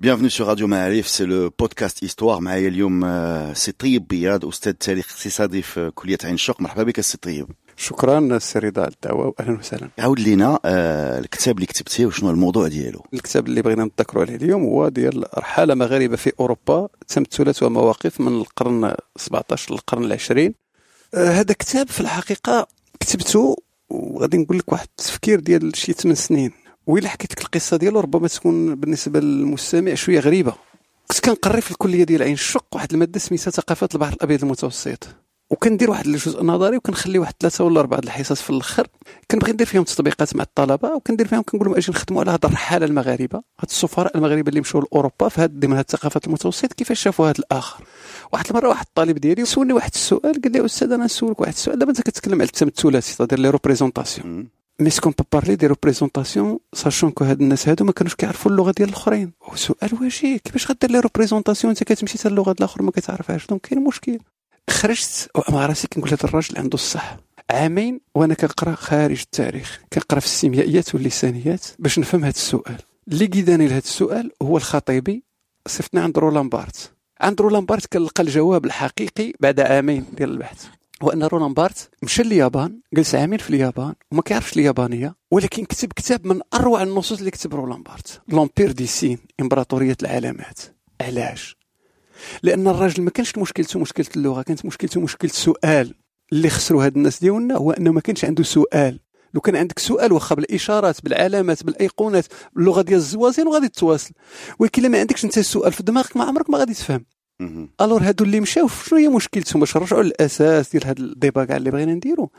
Bienvenue sur Radio Ma'arif, c'est le podcast Histoire معايا اليوم سي طيب بياض أستاذ تاريخ اقتصادي في كلية عين الشق مرحبا بك سي طيب شكرا سي رضا على الدعوه واهلا وسهلا عاود لينا آه، الكتاب اللي كتبتيه وشنو الموضوع ديالو الكتاب اللي بغينا نتذكروا عليه اليوم هو ديال رحاله مغاربه في اوروبا تمثلات ومواقف من القرن 17 للقرن العشرين آه، هذا كتاب في الحقيقة كتبته وغادي نقول لك واحد التفكير ديال شي 8 سنين وإلا حكيت لك القصة ديالو ربما تكون بالنسبة للمستمع شوية غريبة. كنت كنقري في الكلية ديال عين الشق واحد المادة سميتها ثقافات البحر الأبيض المتوسط. وكندير واحد الجزء نظري وكنخلي واحد ثلاثة ولا أربعة الحصص في الأخر. كنبغي ندير فيهم تطبيقات مع الطلبة وكندير فيهم كنقول لهم أجي نخدموا على هاد الرحالة المغاربة. هاد السفراء المغاربة اللي مشاو لأوروبا في هاد ضمن هاد الثقافات المتوسط كيفاش شافوا هاد الآخر. واحد المرة واحد الطالب ديالي سولني واحد السؤال قال لي أستاذ أنا نسولك واحد السؤال. دابا أنت كتكلم على التمثلات c'est-à-dire les représentations. mais est-ce qu'on peut parler des représentations sachant que هاد الناس هادو ما كانوش كيعرفوا اللغة ديال الأخرين. وسؤال واجي كيفاش غدير les représentations انت كتمشي حتى اللغة ديال الآخر ما كتعرفهاش؟ donc كاين مشكل. خرجت مع راسي كنقول هذا الراجل عنده الصح. عامين وأنا كنقرأ خارج التاريخ. كنقرأ في السيميائيات واللسانيات باش نفهم هذا السؤال. اللي قيداني لهذا السؤال هو الخطيبي صيفطنا عند رولان بارت. عند رولان بارت كنلقى الجواب الحقيقي بعد عامين ديال البحث. هو ان رولان بارت مشى لليابان جلس عامين في اليابان وما كيعرفش اليابانية ولكن كتب كتاب من أروع النصوص اللي كتب رولان بارت l'Empire des signes إمبراطورية العلامات. علاش؟ لأن الراجل ما كانش مشكلته مشكلة اللغة كانت مشكلته مشكلة سؤال. اللي خسروا هاد الناس ديالنا هو أنه ما كانش عنده سؤال. لو كان عندك سؤال واخا بالاشارات بالعلامات بالايقونات باللغة ديال الزوازين وغادي تتواصل. ولكن ما عندكش أنت السؤال في دماغك ما عمرك ما غادي تفهم. alors هادو اللي مشاو شنو هي مشكلتهم باش نرجعوا للاساس ديال هاد ال débat كاع اللي بغينا نديرو.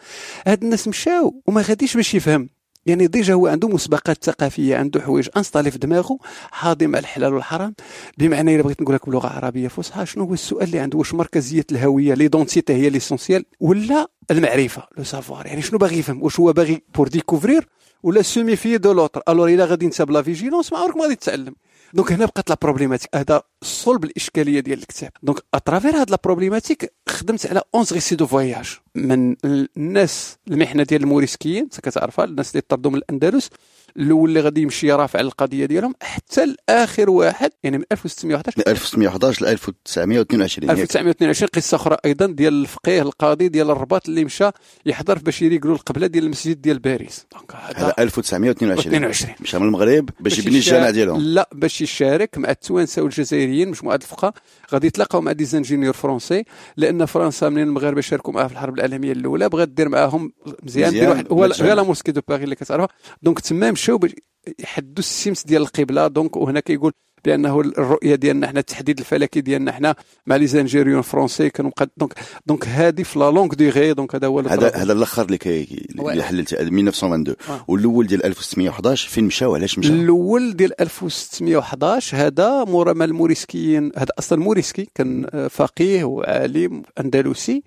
هاد الناس مشاو وما غاديش باش يفهم. يعني déjà هو عنده مسبقات ثقافية عنده حوايج installés في دماغه حاضي مع الحلال والحرام. بمعنى إلا بغيت نقول لك بلغة عربية فصحى شنو هو السؤال اللي عنده؟ واش مركزية الهوية l'identité هي l'essentiel ولا المعرفة le savoir؟ يعني شنو باغي يفهم؟ واش هو باغي pour découvrir ولا se méfier de l'autre alors الا غادي انت بلا vigilance ما عمرك ما غادي تتعلم donc هنا بقات la problématique هذا صلب الاشكاليه ديال الكتاب donc à travers هاد la problématique خدمت على 11 récits de voyage من الناس المحنه ديال الموريسكيين انت كتعرفها الناس اللي طردوا من الاندلس الأول اللي غادي يمشي رافع القضية ديالهم حتى لاخر واحد يعني من 1611 من 1611 ل 1922 ياك؟ 1922 قصة أخرى أيضا ديال الفقيه القاضي ديال الرباط اللي مشى يحضر باش يريقلوا القبلة ديال المسجد ديال باريس. donc هذا 1922 22 مشى من المغرب باش يبني الجامع ديالهم. لا باش يشارك مع التوانسة والجزائريين مجموعه الفقهاء. غادي يتلاقاو مع des ingénieurs français لأن فرنسا منين المغاربه شاركوا معها في الحرب العالمية الأولى بغات دير معاهم مزيان. مزيان، دير واحد هو غير la mosquée de Paris اللي كتعرفها. donc تما مشاو يحدوا السمت ديال القبلة donc وهنا كيقول بأنه الرؤية ديالنا حنا التحديد الفلكي ديالنا حنا مع les ingénieurs français كانوا. donc donc هذه في la longue durée donc هذا هو هذا. هذا الأخر اللي كي اللي. حللت 1922 آه. والأول ديال 1611 فين مشى وعلاش مشى الأول ديال 1611 هذا مورا ما الموريسكيين هذا أصلا موريسكي كان فقيه وعالم أندلسي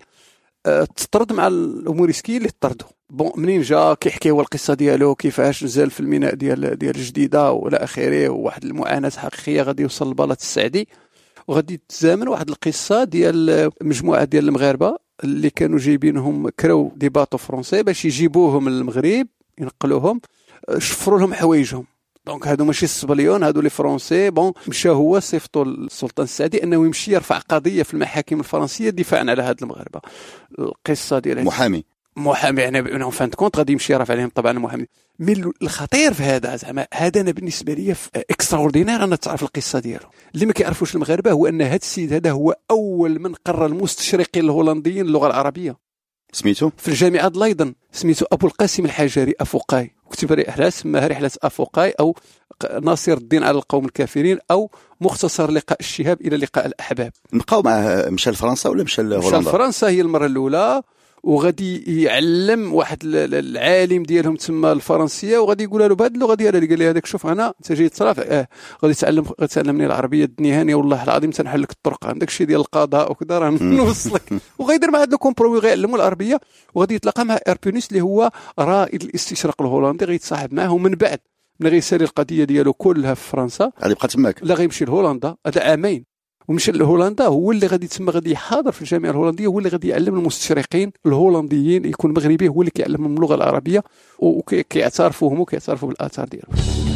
آه، تطرد مع الموريسكيين اللي طردوا bon منين جا؟ كيحكي هو القصة ديالو كيفاش نزل في الميناء ديال ديال الجديده والى اخره وواحد المعاناة حقيقية غادي يوصل لبلاط السعدي. وغادي تزامن واحد القصة ديال مجموعة ديال المغاربة اللي كانوا جايبينهم كراو des bateaux français باش يجيبوهم من المغرب ينقلوهم شفروا لهم حوايجهم. donc هادو ماشي الصبليون هادو les Français. bon مشى هو صيفطوا للسلطان السعدي انه يمشي يرفع قضية في المحاكم الفرنسية دفاعا على هاد المغاربة. القصة ديال محامي. محامي يعني en fin de compte غادي يمشي يرفع عليهم طبعا المحامي. mais الخطير في هذا زعما هذا أنا بالنسبة لي extraordinaire أنا تعرف القصة ديالو. اللي ما كيعرفوش المغاربة هو أن هذا السيد هذا هو أول من قرر المستشرقين الهولنديين اللغة العربية. سميتو؟ في الجامعة ليدن. سميتو أبو القاسم الحجري افوقاي كتب رحلة سماها رحلة افوقاي أو ناصر الدين على القوم الكافرين أو مختصر لقاء الشهاب إلى لقاء الأحباب. نبقاو مع مشى لفرنسا ولا مشى مشى لهولندا لفرنسا هي المرة الأولى. وغادي يعلم واحد العالم ديالهم تما الفرنسية وغادي يقول له بهذه اللغة ديالها اللي قال لي هذاك شوف أنا أنت جاي تصرف آه غادي تعلم غادي تعلمني العربية الدنيا هانيه والله العظيم تنحل لك الطرق. عندك الشيء ديال القضاء وكذا راه نوصلك. وغيدير مع هذا ال compromis غيعلموا العربية. وغادي يتلاقى مع إربينيوس اللي هو رائد الاستشراق الهولندي. غيتصاحب معاه من بعد. ملي غيسالي القضية ديالو كلها في فرنسا. غادي يبقى تماك. لا غيمشي لهولندا. هذا عامين. ومشى لهولندا هو اللي غادي تسمى غادي يحاضر في الجامعة الهولندية هو اللي غادي يعلم المستشرقين الهولنديين يكون مغربي هو اللي كيعلمهم اللغة العربية وكيعترفوهم وكيعترفوا بالآثار ديالهم.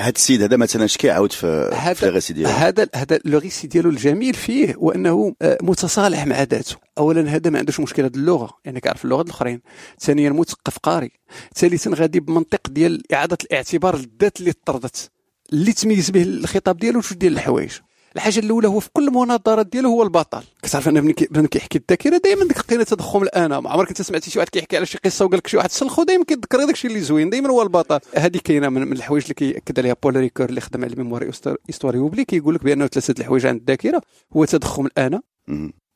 هذا السيد هذا مثلا اش كيعاود في في الغيسي ديالو؟ هذا هذا لو غيسي ديالو الجميل فيه هو أنه آه، متصالح مع ذاته. اولا هذا ما عندوش مشكلة هذه اللغة يعني كيعرف اللغات الأخرين. ثانيا مثقف قاري. ثالثا غادي بمنطق ديال إعادة الاعتبار للذات اللي طردت. اللي تميز به الخطاب ديالو جوج ديال الحوايج. الحاجة الأولى هو في كل المناظرات ديالو هو البطل. كتعرف أن بنادم كيحكي الذاكرة دائما ديك قيمه تضخم الانا ما عمرك أنت سمعتي شي واحد كيحكي على شي قصة وقال لك شي واحد سلخو دائما كيذكر داك الشيء اللي زوين. دائما هو البطل. هذه كاينة من, من الحوايج اللي كياكد عليها بول ريكور اللي خدم على la mémoire, l'histoire et l'oubli. كيقول لك بأنه ثلاثة الحوايج عند الذاكرة. هو تضخم الانا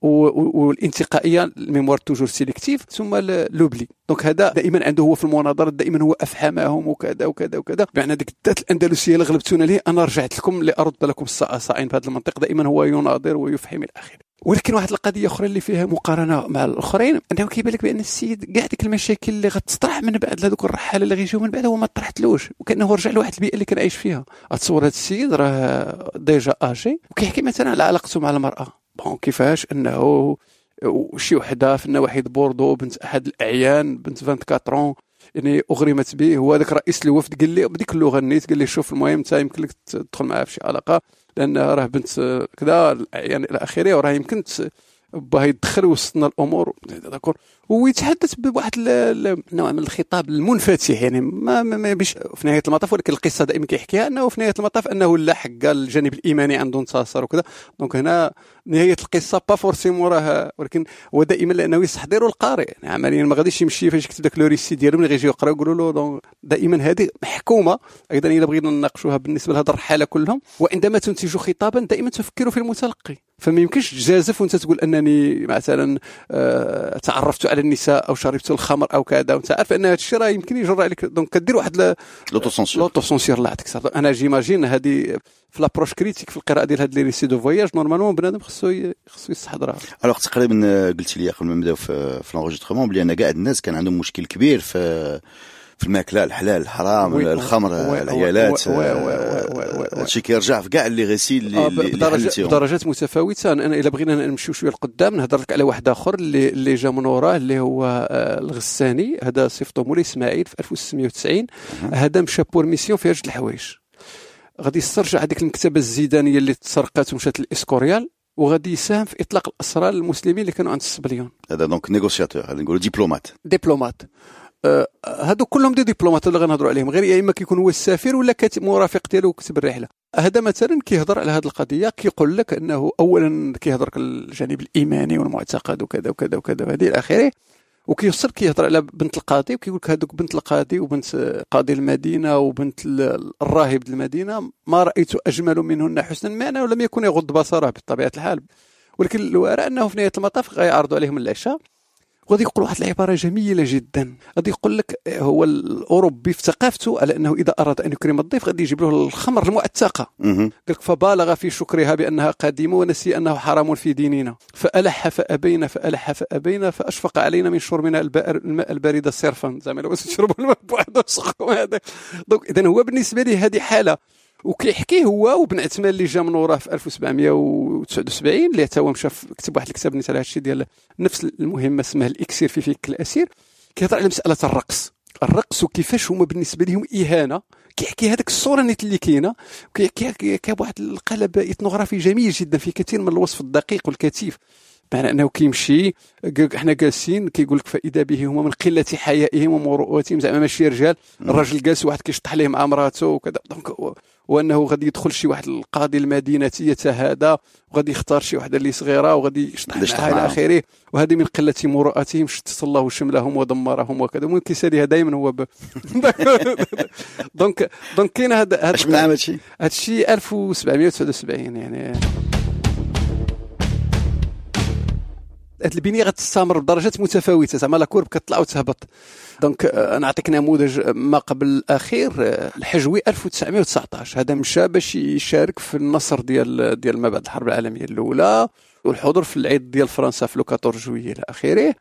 والانتقائية la mémoire toujours sélective ثم l'oubli. donc هذا دائما عنده هو في المناظرات دائما هو افهمهم وكذا وكذا وكذا. بمعنى ديك الذات الأندلسية اللي غلبتونا ليه أنا رجعت لكم لأرد لكم الصاع في هذا المنطق. دائما هو يناظر ويفهم إلى آخره. ولكن واحد القضية أخرى اللي فيها مقارنة مع الأخرين أنه كيبان لك بأن السيد كاع ديك المشاكل اللي غتطرح من بعد هذوك الرحالة اللي غيجيو من بعد هو ما طرحتلوش. وكأنه رجع لواحد البيئة اللي كان عايش فيها. تصور هذا السيد راه déjà آجي وكيحكي مثلا على علاقته مع المرأة. bon كيفاش انه وشي وحدة في النواحي بوردو بنت أحد الأعيان بنت 24 يعني أغرمت به. هو هذاك رئيس الوفد قال لي بديك اللغة نيت قال لي شوف المهم انت يمكن لك تدخل معها في شي علاقة لأن راه بنت كذا يعني إلى آخره وراه يمكن باه يدخل وسطنا الأمور d'accord. ويتحدث بواحد النوع من الخطاب المنفتح يعني ما, ما, بيش في نهاية المطاف ولكن القصة دائما كيحكيها أنه في نهاية المطاف أنه لا حق الجانب الإيماني عنده انتصر وكذا. donc هنا نهاية القصة pas forcément راه ولكن هو دائما لأنه يستحضر القارئ. يعني عمليا ما غاديش يمشي فاش يكتب داك le récit ديالو ملي غيجيو يقراو يقولوا له دائما هذه محكومة. أيضا اذا بغينا نناقشوها بالنسبة لهذا الرحالة كلهم وعندما تنتج خطابا دائما تفكر في المتلقي. فما يمكنش تجازف وانت تقول انني مثلا آه تعرفت على النساء أو شربت الخمر أو كذا وانت عارف أن هذا الشيء راه يمكن يجر عليك. donc كدير واحد l'autocenseur l'autocenseur الله يعطيك أنا j'imagine هذه في l'approche critique في القراءة ديال هاد les récits de voyage normalement بنادم خصو خصو يستحضرها. alors تقريبا قلت لي قبل ما نبداو في, l'enregistrement بلي أنا كاع الناس كان عندهم مشكل كبير في في الماكله الحلال الحرام وي الخمر وي العيالات هادشي كيرجع في كاع لي غيسي اللي, اللي بدرجات متفاوتة. أنا إلى بغينا نمشيو شوية لقدام نهضر لك على واحد آخر اللي اللي جا من وراه اللي هو الغساني. هذا صيفطو مولاي إسماعيل في 1690 هذا مشى pour mission فيها جوج الحوايج. غادي يسترجع هذيك المكتبه الزيدانية اللي تسرقات ومشات للإسكوريال وغادي يساهم في إطلاق الاسرى للمسلمين اللي كانوا عند السبليون. هذا donc négociateur نقولوا diplomate. diplomate. آه، هادو كلهم des diplomates اللي غنهضروا عليهم غير يا إما كيكون هو السفير ولا مرافق ديالو كتب الرحلة. هذا مثلا كيهضر على هذه القضية كيقول لك أنه اولا كيهضر الجانب الإيماني والمعتقد وكذا وكذا وكذا وهذه إلى آخره وكيوصل كيهضر على بنت القاضي وكيقول لك هذوك بنت القاضي وبنت قاضي المدينة وبنت الراهب المدينة ما رأيت أجمل منهن حسنا معنى ولم يكن يغض بصره بطبيعة الحال. ولكن الوراء أنه في نهاية المطاف غيعرضوا عليهم العشاء. وغادي يقول واحد العبارة جميلة جدا. غادي يقول لك هو الأوروبي في ثقافته على أنه إذا أراد أن يكرم الضيف غادي يجيب له الخمر المؤتقه قال لك فبالغ في شكرها بأنها قادمة ونسي أنه حرام في ديننا. فألح فابينا فألح فابينا فأشفق علينا من شربنا الماء البارد صرفا. زعما لو تشربوا الماء بواحد سخون هذا. donc اذا هو بالنسبة لي هذه حالة وكيحكي هو وبن عثمان اللي جا من وراه في 1779 اللي حتى هو مشى كتب واحد الكتاب نيت على هادشي ديال نفس المهمه اسمها الإكسير في فك الأسير كيهضر على مسألة الرقص. الرقص وكيفاش هما بالنسبة لهم إهانة. كيحكي هذاك الصورة نيت اللي كاينة كيحكي بواحد القالب اثنوغرافي جميل جدا في كثير من الوصف الدقيق والكثيف. بمعنى أنه كيمشي إحنا جالسين كيقول لك فاذا به هما من قلة حيائهم ومروءتهم. زعما ماشي رجال الراجل جالس واحد كيشطح ليه مع مراته وكذا. donc وأنه غادي يدخل شي واحد القاضي المدينة يتهادى وغادي يختار شي وحده اللي صغيرة وغادي يشطح معها إلى آخره. وهذه من قلة مروءتهم شتت الله شملهم ودمرهم وكذا. المهم كيساليها دائما هو ب... donc donc كاين هذا عام هادشي؟ هادشي 1779 يعني البنية غتستمر بدرجات متفاوتة. زعما la courbe كتطلع وتهبط. donc آه، نعطيك نموذج ما قبل الأخير آه، الحجوي 1919 هذا مشى باش يشارك في النصر ديال ديال ما بعد الحرب العالمية الأولى والحضور في العيد ديال فرنسا في le 14 juillet إلى آخره.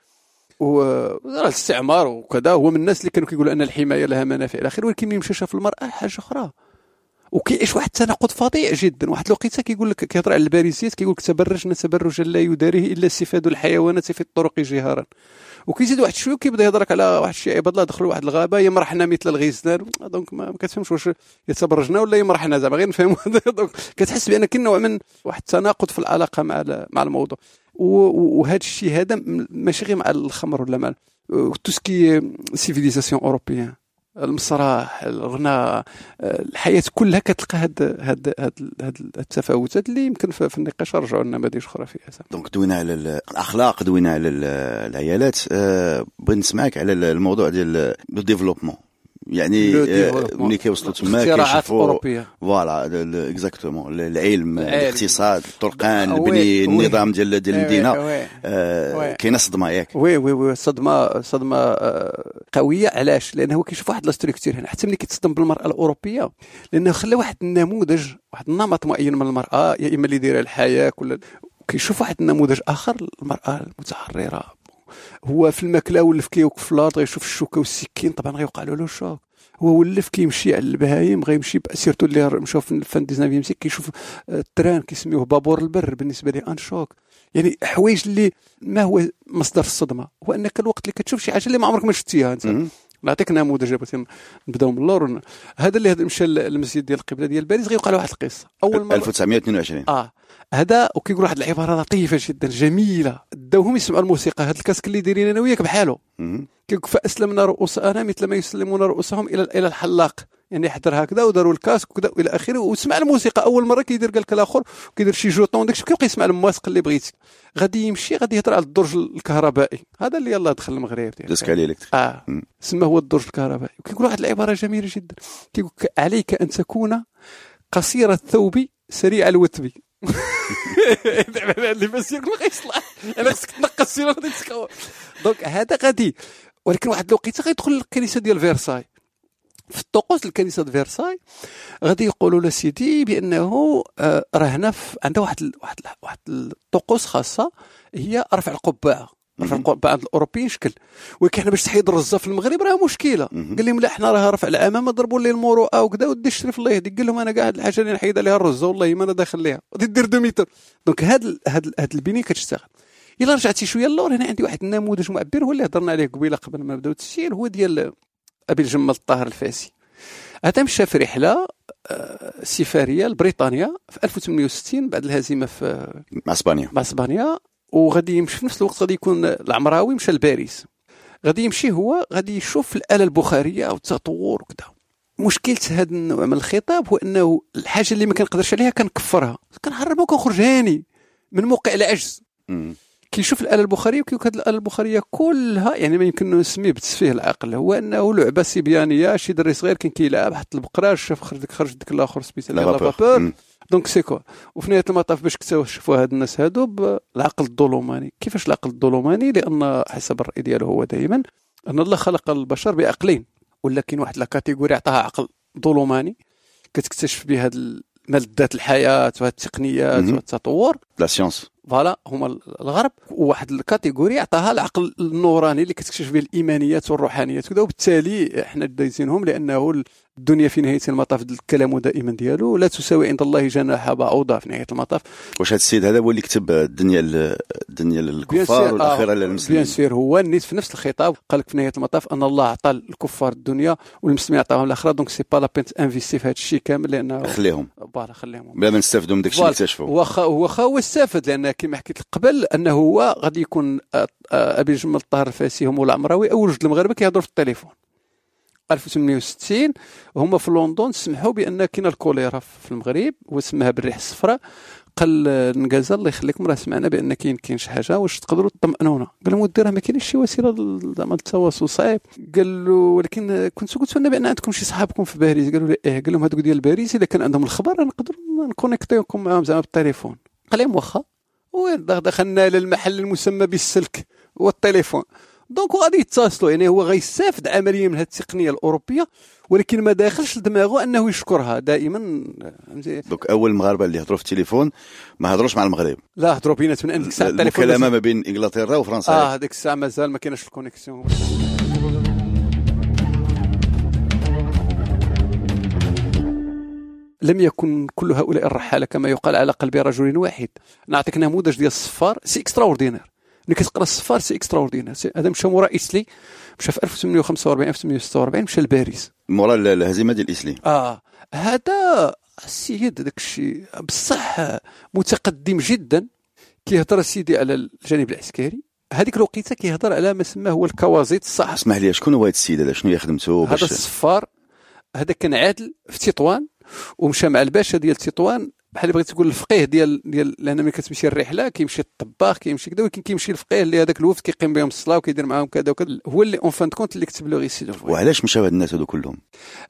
الاستعمار وكذا هو من الناس اللي كانوا كيقولوا أن الحماية لها منافع إلى آخره ولكن مشى شاف المرأة حاجة أخرى. وكيعيش واحد التناقض فظيع جدا. واحد الوقيتة كيقول لك كيهضر على الباريسيات كيقول لك تبرجنا تبرجا لا يضاهيه إلا استفاد الحيوانات في الطرق جهارا. وكيزيد واحد شوية وكيبدا يهضر لك على واحد الشيء عباد الله دخلوا واحد الغابة يمرحن مثل الغزلان donc ما كتفهمش واش يتبرجن ولا يمرحن زعما غير نفهموا donc كتحس بأن كاين نوع من واحد التناقض في العلاقة مع مع الموضوع. وهذا الشيء هذا ماشي غير مع الخمر ولا مع tout ce qui civilisation européenne المسرح الغناء الحياة كلها كتلقى هاد هاد هاد, هاد التفاوتات اللي يمكن في النقاش نرجعوا لنماذج أخرى فيها donc دوينا على الأخلاق دوينا على العيالات. أه بغيت نسمعك على الموضوع ديال le développement يعني آه، ملي كيوصلوا تما كيشوفوا voilà exactement العلم الاقتصاد الطرقان البني النظام ديال ديال المدينة آه، كاينة صدمة ياك. oui oui oui. صدمه صدمة آه، قوية. علاش؟ لأنه كيشوف واحد la structure هنا. حتى ملي كيتصدم بالمرأة الأوروبية لأنه خلى واحد النموذج واحد النمط معين من المرأة يا إما اللي دايره الحياة كل كيشوف واحد النموذج آخر المرأة المتحررة. هو في الماكلة ولف كيوقف في الأرض غيشوف الشوكة والسكين طبعا غيوقع له ال choc هو ولف كيمشي على البهايم غيمشي surtout اللي مشاو في la fin 19 siècle كيشوف le train كيسميوه بابور البر بالنسبة لي un choc. يعني حوايج اللي ما هو مصدر الصدمة هو أنك الوقت اللي كتشوف شي حاجة اللي ما عمرك ما شفتيها أنت. نعطيك نموذج بغيتي نبداو من اللور. هذا اللي مشى للمسجد ديال القبلة ديال باريس غيوقع له واحد القصة. أول مره 1922 آه. هذا وكيقول واحد العبارة لطيفة جدا جميلة. داوهم يسمعوا الموسيقى هذا ال casque اللي دايرين أنا وياك بحاله كيقول فاسلمنا رؤوسنا مثل ما يسلمون رؤوسهم إلى إلى الحلاق. يعني حضر هكذا وداروا ال casque وكذا وإلى آخره وسمع الموسيقى. أول مرة كيدير قال لك الآخر كيدير شي jeton داكشي كيبقى يسمع الموسيقى اللي بغيتي. غادي يمشي غادي يهضر على الدرج الكهربائي. هذا اللي يلاه دخل المغرب ديال آه. سما هو الدرج الكهربائي. وكيقول واحد العبارة جميلة جدا. كيقول عليك أن تكون قصير الثوب سريع الوثب اللي بس يقول غيصلح أنا خصك تنقص سيرو غادي donc هذا غادي. ولكن واحد الوقيته غيدخل الكنيسة ديال فيرساي في الطقوس الكنيسة ديال فيرساي غادي يقولوا لسيدي بأنه آه، راه هنا عندها واحد واحد واحد الطقوس خاصة هي رفع القبعه رفع القبعه الأوروبيين شكل. ولكن حنا باش تحيد الرزه في المغرب راه مشكله قال لهم لا حنا راه رفع العمامه ضرب لي المروءه وكذا ودي الشريف الله يهديك قال لهم أنا كاع الحاجة اللي نحيد عليها الرزه والله ما أنا داخل ليها. غادي دير deux mètres donc هاد هاد هاد البنيه كتشتغل. إلا رجعتي شوية اللور هنا عندي واحد النموذج معبر هو اللي هضرنا عليه قبيلة قبل ما نبداو التسجيل هو ديال أبي الجمل الطاهر الفاسي. هذا مشى في رحلة آه، سفارية لبريطانيا في 1860 بعد الهزيمة في مع إسبانيا. مع إسبانيا. وغادي يمشي في نفس الوقت غادي يكون العمراوي مشى لباريس. غادي يمشي هو غادي يشوف الآلة البخارية والتطور وكذا. مشكلة هذا النوع من الخطاب هو إنه الحاجة اللي ما كنقدرش عليها كنكفرها. كنهربها وكنخرج هاني من موقع العجز. كيشوف الآلة البخارية وكيقول هذه الآلة البخارية كلها يعني ما يمكن نسميه بتسفيه العقل. هو إنه لعبة سيبيانية شي دري صغير كان كيلعب حط البقرة شاف خرج ديك خرج ديك الآخر سبيسيال لا بابور donc c'est quoi وفي نهايه المطاف باش اكتشفوا هاد الناس هادو بالعقل الظلماني. كيفاش العقل الظلماني؟ لأن حسب الرأي ديالو هو دائما أن الله خلق البشر بعقلين ولا كاين واحد la catégorie عطاها عقل ظلماني. كتكتشف به هاد ملذات الحياة وهاد التقنيات والتطور la science voilà هما الغرب وواحد ال catégorie عطاها العقل النوراني اللي كتكتشف به الإيمانيات والروحانيات وكذا. وبالتالي حنا دايزينهم لأنه الدنيا في نهاية المطاف الكلام دائما ديالو. لا تساوي عند الله جناح بعوضه في نهاية المطاف. واش هذا السيد هذا هو اللي كتب الدنيا الدنيا للكفار والآخرة آه للمسلمين؟ Bien sûr هو نيت في نفس الخطاب. قال لك في نهاية المطاف أن الله عطى الكفار الدنيا والمسلمين عطاهم الآخرة. donc c'est pas la peine d'investir في هذا الشيء كامل لأنه خليهم. voilà خليهم. بلا ما نستافدوا من داك الشيء اللي اكتشفوا. واخا واخا هو استفاد لأن كما حكيت قبل أنه هو غادي يكون آه، آه، أبي جمل الطاهر الفاسي هم العمراوي اول جوج المغاربة كيهضروا في التليفون. 1860 هما في لندن سمحوا بأن كاين الكوليرا في المغرب وسماها بالريح الصفراء. قال نكازا الله يخليكم راه سمعنا بأن كاين كاين شي حاجة واش تقدروا تطمئنونا؟ قال لهم راه ما كاينش شي وسيلة زعما التواصل صعيب. قال له ولكن كنت قلت لنا بأن عندكم شي صحابكم في باريس. قالوا له إيه قال لهم هذوك ديال باريس إذا كان عندهم الخبر نقدر نكونيكتيكم معاهم زعما بالتليفون. قال لهم واخا. دخلنا للمحل المسمى بالسلك والتليفون. donc غادي يتصلوا يعني هو غيستافد عمليا من هذه التقنيه الاوروبيه ولكن ما داخلش لدماغه انه يشكرها دائما donc اول المغاربه اللي هضروا في التليفون ما هضروش مع المغرب لا هضروا بيناتهم ديك الساعة التليفون المكالمه ما بين انجلترا وفرنسا آه هذيك الساعة مازال ما كاينش ال connexion لم يكن كل هؤلاء الرحاله كما يقال على قلب رجل واحد نعطيك نموذج ديال الصفار c'est extraordinaire ملي كتقرا الصفار c'est extraordinaire هذا مشى مورا إيسلي مشى في 1845 1846 مشى لباريس. مورا الهزيمة ديال إيسلي. آه. هذا السيد داك الشيء بصح متقدم جدا كيهضر سيدي على الجانب العسكري. هذيك الوقيتة كيهضر على ما سماه هو الكوازيت الصح. اسمح لي شكون هو هذا السيد هذا؟ شنو هي خدمته هذا الصفار هذا كان عادل في تطوان ومشى مع الباشا ديال تطوان بحال بغيت تقول الفقيه ديال ديال لأن ملي كتمشي الرحله كيمشي الطباخ كيمشي كذا ولكن كيمشي الفقيه اللي هذاك الوفد كيقيم بهم الصلاة وكيدير معاهم كذا وكذا. هو اللي en fin de compte اللي كتب le récit وعلاش مشاو هاد الناس هادو كلهم؟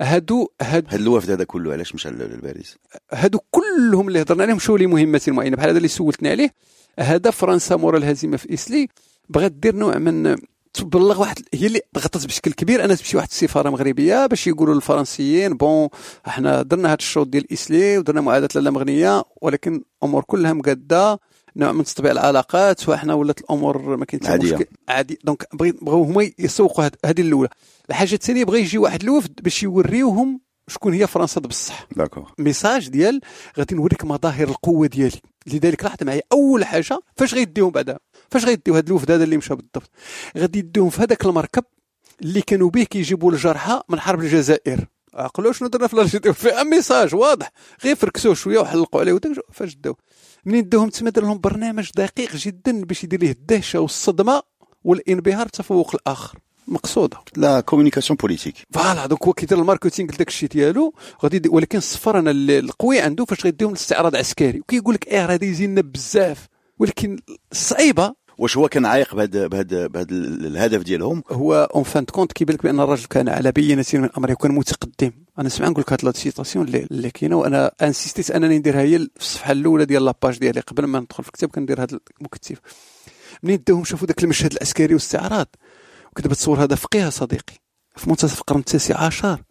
هادو هاد هاد الوفد هذا كله علاش مشى لباريس؟ هادو كلهم اللي هضرنا عليهم مشاو لمهمه معينه بحال هذا اللي سولتني عليه هذا فرنسا مورا الهزيمه في إيسلي بغات دير نوع من تبلغ واحد هي اللي ضغطت بشكل كبير. أنا تمشي واحد السفارة مغربية باش يقولوا للفرنسيين bon إحنا درنا هذا الشوط ديال إيسلي ودرنا معاهده لاله مغنية ولكن الأمور كلها مقادة نوع من تطبيع العلاقات وحنا ولات الأمور ما كاين مشكل. عادي. donc بغاو هما يسوقوا هذه الاولى الحاجة الثانية بغى يجي واحد الوفد باش يوريوهم شكون هي فرنسا بصح. d'accord. message ديال غادي نوريك مظاهر القوة ديالي. لذلك لاحظت معايا أول حاجة فاش غيديهم بعدا؟ فاش غيديو هذا الوفد هذا اللي مشى بالضبط؟ غادي يديهم في هذاك المركب اللي كانوا به كيجيبوا الجرحى من حرب الجزائر. عقلوا شنو درنا في الجزائر في message واضح. غير فركسوه شوية وحلقوا عليه فاش داو؟ منين داوهم تما دار لهم برنامج دقيق جدا باش يدير ليه الدهشة والصدمة والانبهار تفوق الآخر. مقصودة. la communication politique voilà donc هو كيدير ال marketing داك الشيء ديالو غادي ولكن الصفار أنا القوي عنده فاش غيديهم الاستعراض عسكري. وكيقول لك إيه غادي يزيدنا بزاف. ولكن الصعيبه واش هو كان عايق بهذا بهذا بهذا الهدف ديالهم؟ هو en fin de compte كيبان لك بأن الرجل كان على بينة من امره وكان متقدم. أنا سمع نقول لك هاد la citation اللي, اللي كاينة وأنا insist يت أنني نديرها هي في الصفحة الأولى ديال la page ديالي. قبل ما ندخل في الكتاب كندير هذا المقتطف منين داوهم شافوا ذاك المشهد العسكري والاستعراض؟ وكتبت تصور هذا فقيه صديقي في منتصف القرن التاسع عشر.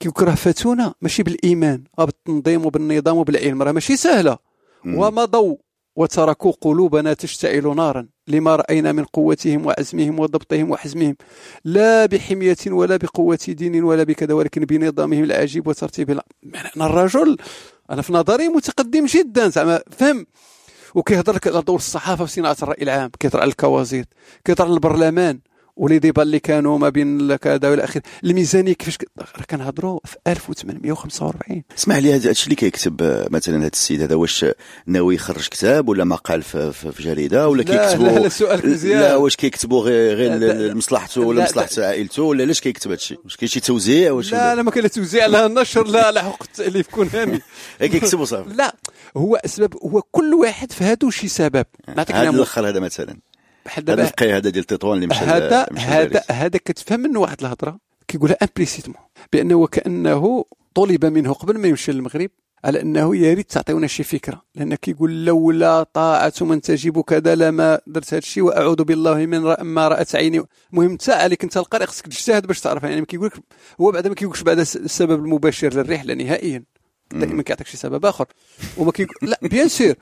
كيقول راه فاتونا ماشي بالإيمان بالتنظيم وبالنظام وبالعلم راه ماشي سهلة. ومضوا وتركوا قلوبنا تشتعل نارا. لما رأينا من قوتهم وعزمهم وضبطهم وحزمهم. لا بحمية ولا بقوة دين ولا بكذا ولكن بنظامهم العجيب وترتيب أنا الرجل أنا في نظري متقدم جدا زعما فهم. وكيهضر لك على دور الصحافة في صناعة الرأي العام كيهضر على الكوازير كيهضر على البرلمان. ولي ديبا اللي كانوا ما بين كذا والى اخره الميزانية كيفاش راه كنهضروا في 1845 اسمح لي هذا الشيء اللي كيكتب آه، مثلا هذا السيد هذا واش ناوي يخرج كتاب ولا مقال في, في جريدة ولا كيكتبوا لا لا السؤال مزيان. لا واش كيكتبوا غير غير لمصلحته ولا مصلحة عائلته ولا علاش كيكتب هذا الشيء واش كاين شي توزيع واش لا لا ما كاين توزيع لا نشر لا لا حقوق التاليف كون هاني. كيكتبوا صافي. لا هو اسباب هو كل واحد في هادو شي سبب. نعطيك هذا الأخر هذا مثلا. بحال دابا الفقيه هذا ديال تطوان اللي مشى هذا هذا هذا كتفهم منه واحد الهضرة كيقولها implicitement بأنه وكانه طلب منه قبل ما يمشي للمغرب على أنه يا ريت تعطيونا شي فكرة. لأن كيقول لولا طاعة من تجب كذا لما درت هذا الشيء وأعوذ بالله من رأ ما رأت عيني. المهم انت عليك أنت القارئ خصك تجتهد باش تعرف. يعني كيقول لك هو بعد ما كيقولش بعد السبب المباشر للرحلة نهائيا. دائما كيعطيك شي سبب آخر. وما كيقول لا bien sûr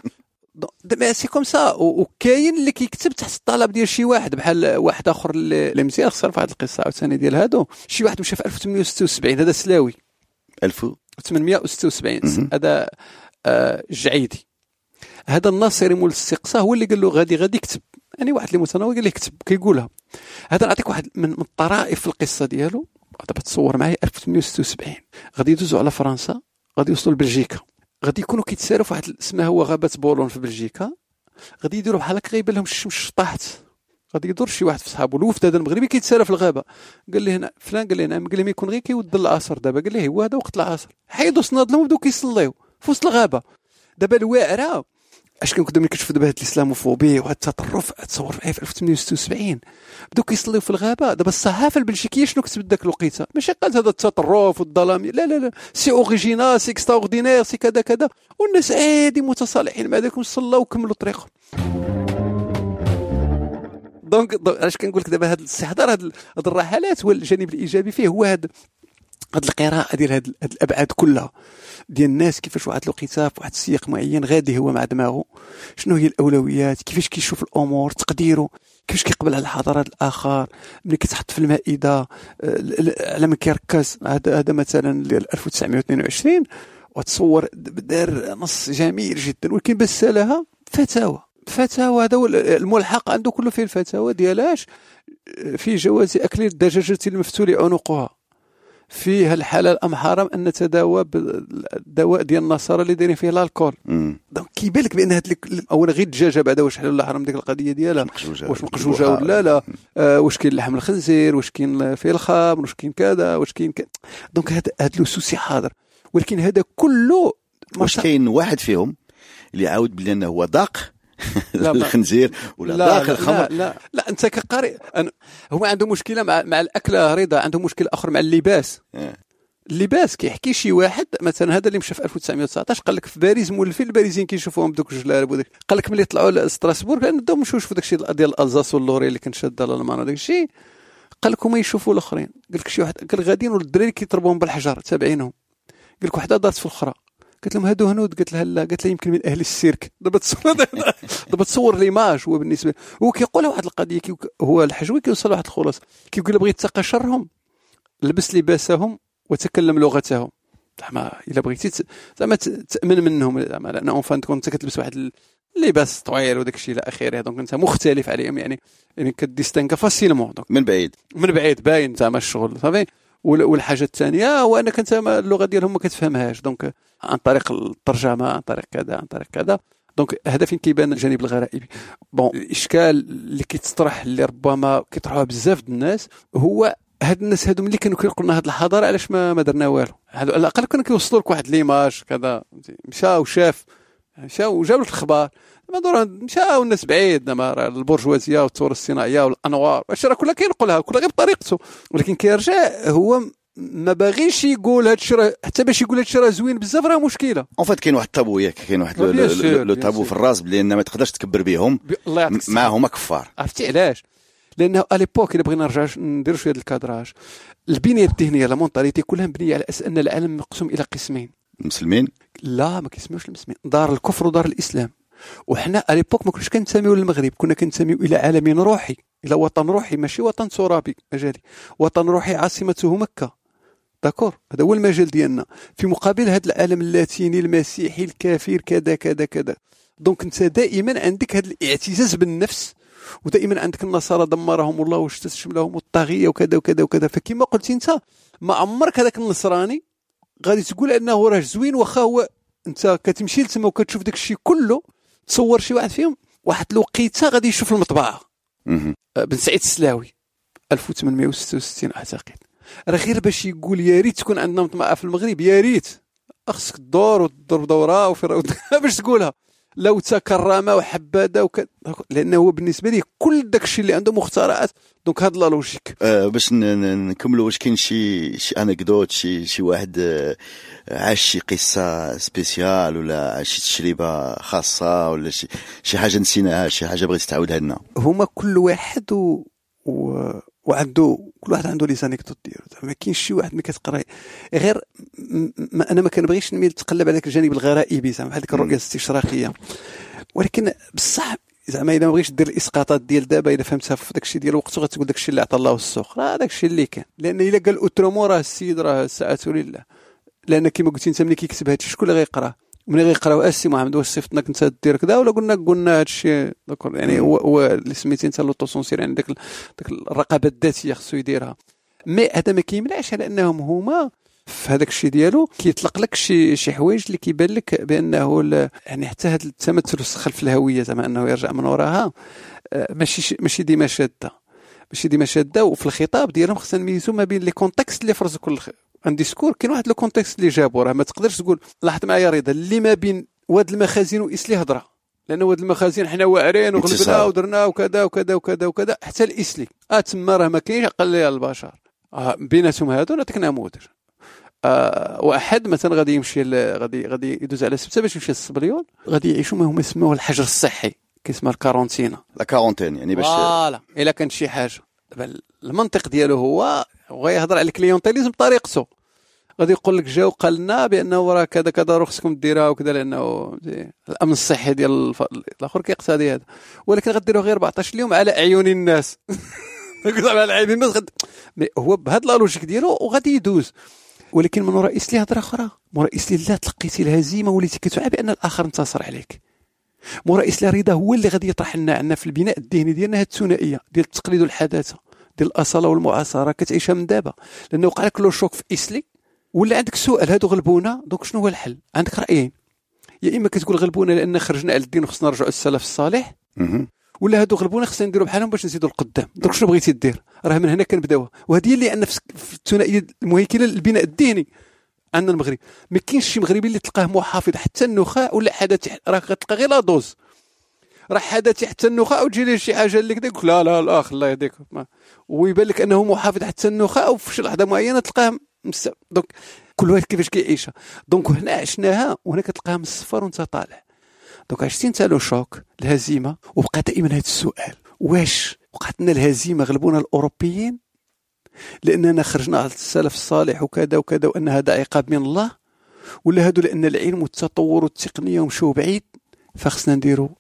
c'est comme ça وكاين اللي كيكتب تحت الطلب ديال شي واحد بحال واحد آخر اللي مزيان خسر في هذه القصة عاوتاني ديال هادو. شي واحد مشى في 1876 هذا سلاوي. 1876 هذا آه الجعيدي هذا الناصري مول الاستقصاء هو اللي قال له غادي غادي يكتب. يعني واحد اللي متنوع قال له يكتب كيقولها. هذا نعطيك واحد من الطرائف في القصة ديالو. دابا تصور معايا 1876 غادي يدوزوا على فرنسا غادي يوصلوا لبلجيكا. غادي يكونوا كيتسالوا في واحد اسمها هو غابه بولون في بلجيكا. غادي يديروا بحال هكا غيبان لهم الشمس طاحت غادي يدور شي واحد في صحابو. الوفد هذا المغربي كيتسالى في الغابة. قال لي هنا فلان قال لي نعم قال لي ما يكون غير كيودن العصر دابا. قال لي هو هذا وقت العصر. حيدوا صنادلهم وبداو كيصليو في وسط الغابة. دابا الواعره اش كنت ملي كتشوف دابا هاد الاسلاموفوبيا وهاد التطرف تصور في 1876 بداو كيصليو في الغابة دابا الصحافة البلجيكيه شنو كتبت ذاك الوقيتة؟ ماشي قالت هذا التطرف والظلام لا لا لا. c'est original c'est extraordinaire c'est كذا كذا. والناس عادي متصالحين مع ذاك وصلاو وكملوا طريقهم. donc اش كنقول لك دابا هذا الاستحضار هاد الرحلات هو الجانب الإيجابي فيه هو هذا هاد القراءة ديال هاد, الأبعاد كلها. ديال الناس كيفاش واحد الوقيته في واحد السياق معين غادي هو مع دماغه شنو هي الأولويات؟ كيفاش كيشوف الأمور تقديره؟ كيفاش كيقبل على الحضارات الآخر؟ ملي كيتحط في المائدة آه، على ما كيركز. هذا مثلا ديال 1922 وتصور دار نص جميل جدا. ولكن بس لها فتاوى. فتاوى هذا الملحق عنده كله فيه الفتاوى. ديالاش؟ آه، في جواز أكل الدجاجة المفتول عنقها. فيه الحلال أم حرام أن نتداوى بالدواء ديال النصارى اللي دايرين فيه l'alcool donc كيبان لك بأن هاد اولا غير الدجاجة بعدا واش حلال ولا حرام ديك القضية ديالها؟ واش مقجوجه ولا لا؟ آه واش كاين لحم الخنزير واش كاين فيه الخمر واش كاين كذا واش كاين donc هذا هذا le souci حاضر. ولكن هذا كله واش كاين واحد فيهم اللي عاود بلي أنه هو ضاق الخنزير ولا لا داخل الخمر. لا, لا لا أنت كقارئ هما عندهم مشكلة مع مع الأكلة رضا عندهم مشكلة اخر مع اللباس. آه. اللباس كيحكي شي واحد مثلا هذا اللي مشى في 1919 قال لك في باريس مولفين الباريزيين كيشوفوهم بدوك الجلالب وداك. قال لك ملي طلعوا لستراسبورغ كان بداو يمشيو يشوفوا داكشي ديال الألزاس واللورين اللي كان شاده الالمان وداك الشيء قال لك هما يشوفوا الآخرين. قال لك شي واحد قال غاديين والدراري كيضربوهم بالحجر تابعينهم. قال لك وحدة دارت في الاخرى قلت لهم هادو هنود قالت لها لا قالت لها يمكن من أهل السيرك. دابا تصور دابا تصور l'image هو بالنسبة هو كيقول واحد القضية كي هو الحجوي كيوصل لواحد الخلاصه كيقول بغيت تقى شرهم لبس لباسهم وتكلم لغتهم. زعما إلا بغيتي زعما تأمن منهم. زعما لأن enfin انت كتلبس واحد اللباس طويل وداك الشيء إلى آخره. donc أنت مختلف عليهم. يعني يعني كتديستانكا facilement من بعيد. من بعيد باين زعما الشغل. صافي؟ والحاجة الثانية هو أنك أنت اللغة ديالهم ما كتفهمهاش. donc عن طريق الترجمة عن طريق كذا عن طريق كذا. donc هذا فين كيبان؟ الجانب الغرائبي. bon الاشكال اللي كيتطرح اللي ربما كيطرحوها بزاف الناس هو هاد الناس هادو ملي كانوا كيقولوا لنا هاد الحضارة علاش ما, ما درنا والو؟ هادو على الأقل كانوا كيوصلوا لك واحد l'image كذا مشى وشاف مشى وجاب لك الخبر ما مشاو الناس بعيد زعما البرجوازيه والثوره الصناعية والأنوار واش راه كلها كينقلها كلها غير بطريقته ولكن كيرجع هو ما باغيش يقول هذا الشيء حتى باش يقول هذا الشيء راه زوين بزاف راه مشكلة. en fait كاين واحد الطابو ياك كاين واحد le tabou في الرأس بلي ما تقدرش تكبر بهم. معاهم كفار. عرفتي علاش؟ لأنه à l'époque إلا بغينا نرجع نديروا شوية ال cadrage البنية الذهنية la mentalité كلها مبنية على أساس أن العالم مقسوم إلى قسمين. المسلمين لا ما كيسميوش المسلمين. دار الكفر ودار الإسلام. وحنا à l'époque ما كناش كنسميو للمغرب كنا كنسميو إلى عالم روحي إلى وطن روحي ماشي وطن ترابي مجالي. وطن روحي عاصمته مكة. d'accord هذا هو المجال ديالنا. في مقابل هذا العالم اللاتيني المسيحي الكافر كذا كذا كذا. donc أنت دائما عندك هذا الاعتزاز بالنفس ودائما عندك النصارى دمرهم الله واستشملهم الطاغيه وكذا وكذا وكذا. فكما قلت أنت ما عمرك هذاك النصراني غادي تقول أنه راه زوين واخا هو أنت كتمشي لتما وكتشوف داك الشيء كله تصور شي واحد فيهم واحد الوقيته غادي يشوف المطبعة. آه، بن سعيد السلاوي 1866 اعتقد راه غير باش يقول يا ريت تكون عندنا مطبعة في المغرب يا ريت. خصك تدور وتضرب دورة وفي باش تقولها. لو تكرم وحبذا وك... لأنه هو بالنسبة ليه كل داك الشيء اللي عنده مخترعات donc هاد la logique آه باش نكملوا واش كاين شي شي anecdote شي شي واحد آه عاش شي قصة spéciale ولا عاش شي تجربة خاصة ولا شي شي حاجة نسيناها شي حاجة بغيت تعاودها لنا؟ هما كل واحد و... و... وعنده كل واحد عنده les anecdotes ديالو ما كاينش شي واحد ملي كتقرا غير ما أنا ما كنبغيش نميل تقلب على ذاك الجانب الغرائبي زعما بحال ديك الرؤية الاستشراقية. ولكن بصح زعما إذا ما بغيتش دير الإسقاطات ديال دابا إذا فهمتها في داك الشيء ديال وقته غتقول داك الشيء اللي عطى الله السوق. راه داك الشيء اللي كان لأن إلا قال autrement راه السيد راه ساعته لله. لأن كما قلتي أنت ملي كيكتب هادشي شكون اللي غيقراه ملي غيقراو أسي محمد واش صيفطناك انت دير كذا ولا قلنا قلنا هادشي يعني هو هو اللي سميتي أنت l'autocensure يعني داك داك الرقابة الذاتية خصو يديرها. mais هذا ما كيمنعش على أنهم هما في هذاك الشيء ديالو كيطلق لك شي شي حوايج اللي كيبان لك بأنه يعني حتى هذا التمثل خلف الهوية زعما أنه يرجع من وراها. آه، ماشي ماشي ديما شادة. ماشي ديما شادة وفي الخطاب ديالهم خصنا نميزو ما بين les contextes اللي فرز كل un discours كاين واحد le contexte اللي جابو راه ما تقدرش تقول لاحظ معايا رضا اللي ما بين واد المخازن وإسلي هضرة. لأنه واد المخازن حنا واعرين وغلبنا ودرنا وكذا وكذا وكذا وكذا حتى إسلي آه تما راه ما كاينش أقل البشر. آه بيناتهم هادو نعطيك نموذج آه واحد مثلا غادي يمشي غادي غادي يدوز على سبتة باش يمشي للصبليون غادي يعيشوا ما هما يسموه الحجر الصحي كيسمى الكارونتينا. la quarantaine يعني باش voilà إلا كانت شي حاجة. المنطق ديالو هو وغيهضر على ال clientélisme بطريقته غادي يقول لك جا وقال لنا بأنه راه كذا كذا خصكم ديرها وكذا لأنه الأمن الصحي ديال الآخر كيقتضي هذا ولكن غديروه غير 14 يوم على أعين الناس. على أعين الناس غد... هو بهذا la logique ديالو وغادي يدوز. ولكن من وراء إسلي هضرة أخرى. من وراء إسلي لا تلقيتي الهزيمة وليتي كتوعى بأن الآخر انتصر عليك. موراء إسلي رضا هو اللي غادي يطرح لنا عندنا في البناء الذهني ديالنا هذه الثنائية ديال التقليد والحداثة. ديال الاصاله والمعاصرة كتعيشها من دابا. لأنه وقع لك le choc في إسلي ولا عندك سؤال هادو غلبونا donc شنو هو الحل؟ عندك رأيين. يا إما كتقول غلبونا لأن خرجنا على الدين وخصنا نرجعوا للسلف الصالح ولا هادو غلبونا خصنا نديروا بحالهم باش نزيدوا القدام. donc شنو بغيتي دير؟ راه من هنا كنبداوها وهذه اللي عندنا في الثنائية المهيكلة للبناء الذهني عندنا المغرب. ما كاينش شي مغربي اللي تلقاه محافظ حتى النخاع ولا حداثي راه غتلقى غير la dose. راه حداثي حتى النخاع وتجي ليه شي حاجة اللي كذا لا لا الاخ الله يهديك. ويبان لك أنه محافظ حتى النخاع وفي شي لحظة معينة تلقاه donc كل واحد كيفاش كيعيشها donc هنا عشناها وهنا كتلقاها من الصفر وانت طالع. donc عشتي انت le choc الهزيمة وبقى دائما هذا السؤال. واش وقعت لنا الهزيمة غلبونا الأوروبيين؟ لأننا خرجنا على السلف الصالح وكذا وكذا وأن هذا عقاب من الله؟ ولا هادو لأن العلم والتطور والتقنية ومشاو بعيد؟ فخصنا نديرو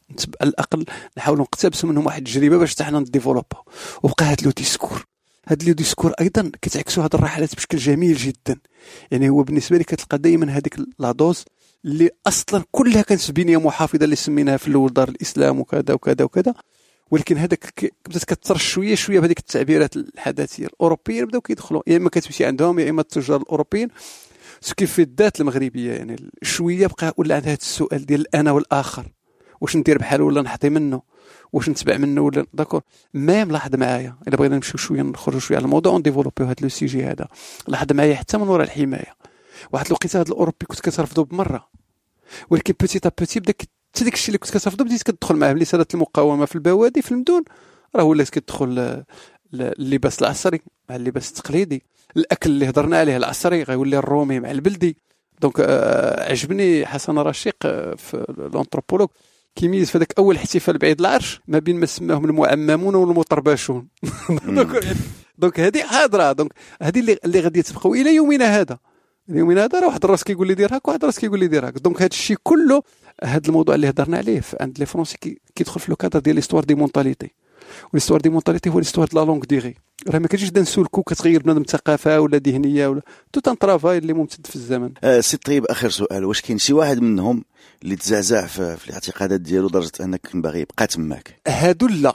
على الأقل نحاولوا نقتبسوا منهم واحد التجربة باش حتى حنا نديفلوبا وبقى هاد le discours. هاد le discours أيضا كتعكسوا هاد الرحلات بشكل جميل جدا. يعني هو بالنسبة لي كتلقى دائما هذيك la dose اللي أصلا كلها كانت بنية محافظة اللي سميناها في الأول دار الإسلام وكذا وكذا وكذا. ولكن هذاك بدات كتطرش شوية شوية بهذيك التعبيرات الحداثية الاوروبيين بداو كيدخلوا يا إما كتمشي عندهم يا إما التجار الأوروبيين. كيف في الذات المغربية يعني شوية بقى ولا عندها هذا السؤال ديال الأنا والآخر. واش ندير بحاله ولا نحطي منه؟ واش نتبع منه ولا d'accord. même لاحظ معايا. إلا بغينا نمشيو شوية نخرجوا شوية على الموضوع ون développer يو هذا le sujet هذا. لاحظ معايا حتى من وراء الحماية. واحد الوقيته هذا الأوروبي كنت كترفضو بمرة. ولكن petit à petit بدا حتى داك الشيء اللي كنت كترفضو بديت كتدخل معاه. صارت المقاومة في البوادي في المدن راه ولات كتدخل اللباس العصري مع اللباس التقليدي. الأكل اللي هضرنا عليه العصري غيولي الرومي مع البلدي. donc آه عجبني حسن رشيق آه، في ال anthropologue كيميز في هذاك أول احتفال بعيد العرش ما بين ما سماهم المعممون والمطرباشون donc هذه حاضرة. donc هذه اللي اللي غادي تبقى إلى يومنا هذا. يومنا هذا راه واحد الراس كيقول لي دير هكا واحد الراس كيقول لي دير هكا donc هذا الشيء كله هذا الموضوع اللي هضرنا عليه عند les Français كيدخل في le cadre ديال l'histoire des mentalités و l'histoire des mentalités هو l'histoire de la longue durée راه ما كتجيش نسولكو كتغير بنادم ثقافة ولا ذهنية ولا tout un travail اللي ممتد في الزمن. آه سي طيب آخر سؤال. واش كاين شي واحد منهم اللي تزعزع في, في الاعتقادات ديالو لدرجه أنك باغي يبقى تماك؟ هادو لا.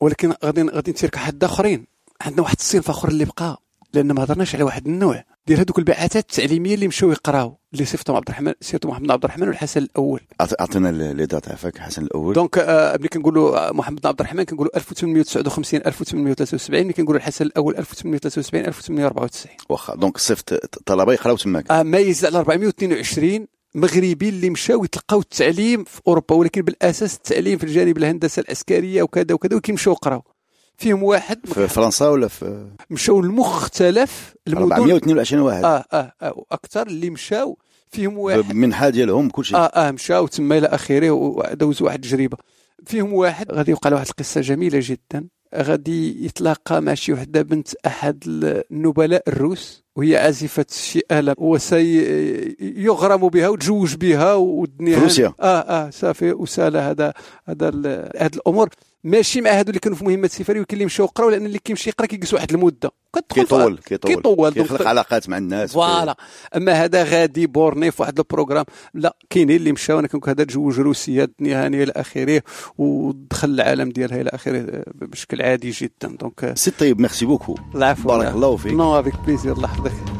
ولكن غادي غادي نتيرك حد آخرين. عندنا واحد الصنف آخر اللي بقى لأن ما هضرناش على واحد النوع. ديال هذوك البعثات التعليمية اللي مشاو يقراو اللي صيفطهم عبد الرحمن surtout محمد عبد الرحمن والحسن الأول. أعطينا les dates عفاك حسن الأول. donc آه ملي كنقولوا محمد عبد الرحمن كنقولوا 1859 1873 ملي كنقولوا الحسن الأول 1873 1894 واخا donc صيفط طلبه يقراو تماك. آه ما يزيد على 422 مغربي اللي مشاو يتلقاو التعليم في أوروبا ولكن بالأساس التعليم في الجانب الهندسة العسكرية وكذا وكذا ولكن مشاو قراو فيهم واحد في فرنسا ولا في مشاو لمختلف المدن. 422 واحد. آه آه, آه أكثر اللي مشاو فيهم واحد. من حال ديالهم كلشي. آه آه مشاو تما إلى آخره ودوزوا واحد التجربة. فيهم واحد غادي يوقع له واحد القصة جميلة جدا. غادي يتلاقى مع شي وحدة بنت أحد النبلاء الروس وهي عازفة شي آلة وسيغرم بها وتزوج بها والدنيا روسيا. آه آه صافي وسأل هذا هذا هذه الأمور ماشي مع هادو اللي كانوا في مهمات سفريه ولكن اللي مشاو يقراو لأن اللي كيمشي يقرا كيجلس واحد المدة. كيطول كيطول. كيطول كيخلق علاقات مع الناس. voilà. أما هذا غادي borné في واحد ال programme. لا كاينين اللي مشاو. أنا كنت هذا تزوج روسيا الدنيا هانيه إلى آخره ودخل العالم ديالها إلى آخره بشكل عادي جدا. donc c'est طيب. merci beaucoup. العفو. بارك الله فيك. non avec plaisir الله يحفظك